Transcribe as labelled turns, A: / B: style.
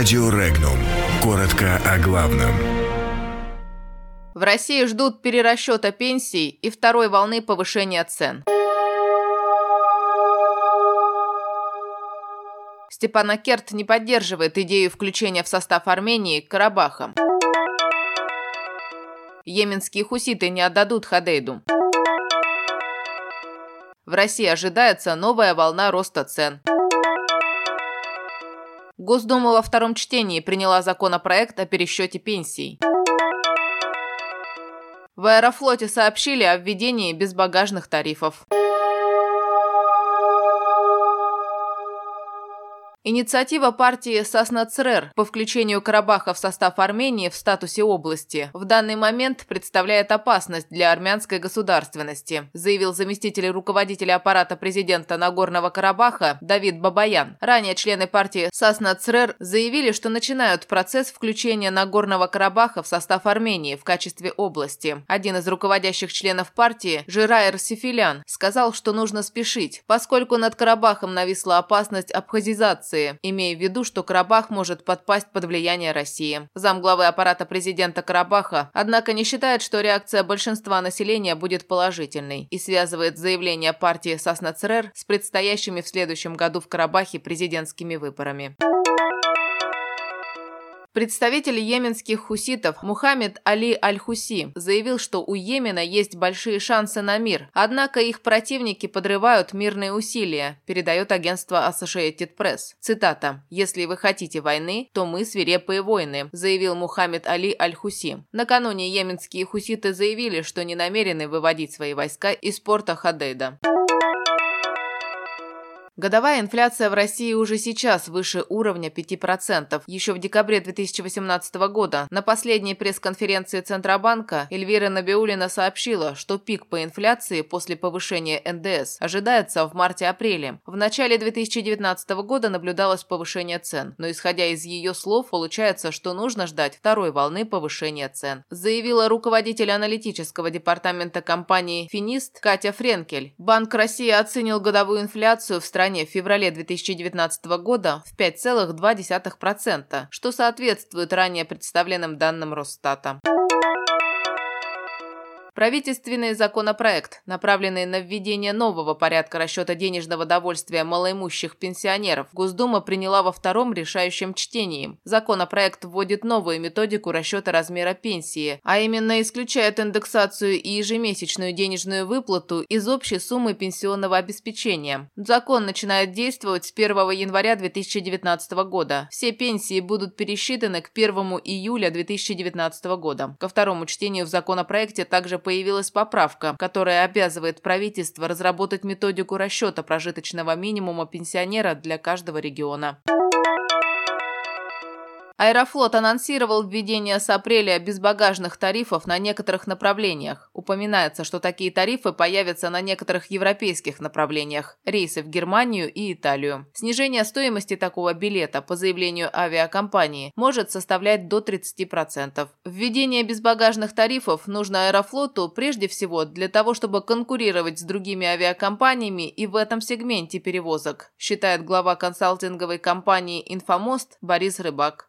A: Радио Регнум. Коротко о главном.
B: В России ждут перерасчета пенсий и второй волны повышения цен. Степанакерт не поддерживает идею включения в состав Армении Карабаха. Йеменские хуситы не отдадут Хадейду. В России ожидается новая волна роста цен. Госдума во втором чтении приняла законопроект о пересчете пенсий. В Аэрофлоте сообщили о введении безбагажных тарифов. Инициатива партии Соснацрер по включению Карабаха в состав Армении в статусе области в данный момент представляет опасность для армянской государственности, заявил заместитель руководителя аппарата президента Нагорного Карабаха Давид Бабаян. Ранее члены партии Соснацрер заявили, что начинают процесс включения Нагорного Карабаха в состав Армении в качестве области. Один из руководящих членов партии, Жираер Сифилян, сказал, что нужно спешить, поскольку над Карабахом нависла опасность абхазизации Федерации, имея в виду, что Карабах может подпасть под влияние России. Замглавы аппарата президента Карабаха, однако, не считает, что реакция большинства населения будет положительной и связывает заявление партии Соснацрер с предстоящими в следующем году в Карабахе президентскими выборами. Представитель йеменских хуситов Мухаммед Али Аль-Хуси заявил, что у Йемена есть большие шансы на мир, однако их противники подрывают мирные усилия, передает агентство Associated Press. Цитата. «Если вы хотите войны, то мы свирепые воины», заявил Мухаммед Али Аль-Хуси. Накануне йеменские хуситы заявили, что не намерены выводить свои войска из порта Хадейда. Годовая инфляция в России уже сейчас выше уровня 5%. Еще в декабре 2018 года на последней пресс-конференции Центробанка Эльвира Набиулина сообщила, что пик по инфляции после повышения НДС ожидается в марте-апреле. В начале 2019 года наблюдалось повышение цен, но исходя из ее слов, получается, что нужно ждать второй волны повышения цен. Заявила руководитель аналитического департамента компании «Финист» Катя Френкель. Банк России оценил годовую инфляцию в стране стране в феврале 2019 года в 5,2%, что соответствует ранее представленным данным Росстата. Правительственный законопроект, направленный на введение нового порядка расчета денежного довольствия малоимущих пенсионеров, Госдума приняла во втором решающем чтении. Законопроект вводит новую методику расчета размера пенсии, а именно исключает индексацию и ежемесячную денежную выплату из общей суммы пенсионного обеспечения. Закон начинает действовать с 1 января 2019 года. Все пенсии будут пересчитаны к 1 июля 2019 года. Ко второму чтению в законопроекте также появилась поправка, которая обязывает правительство разработать методику расчета прожиточного минимума пенсионера для каждого региона. Аэрофлот анонсировал введение с апреля безбагажных тарифов на некоторых направлениях. Упоминается, что такие тарифы появятся на некоторых европейских направлениях – рейсы в Германию и Италию. Снижение стоимости такого билета по заявлению авиакомпании может составлять до 30%. Введение безбагажных тарифов нужно Аэрофлоту прежде всего для того, чтобы конкурировать с другими авиакомпаниями и в этом сегменте перевозок, считает глава консалтинговой компании «Инфомост» Борис Рыбак.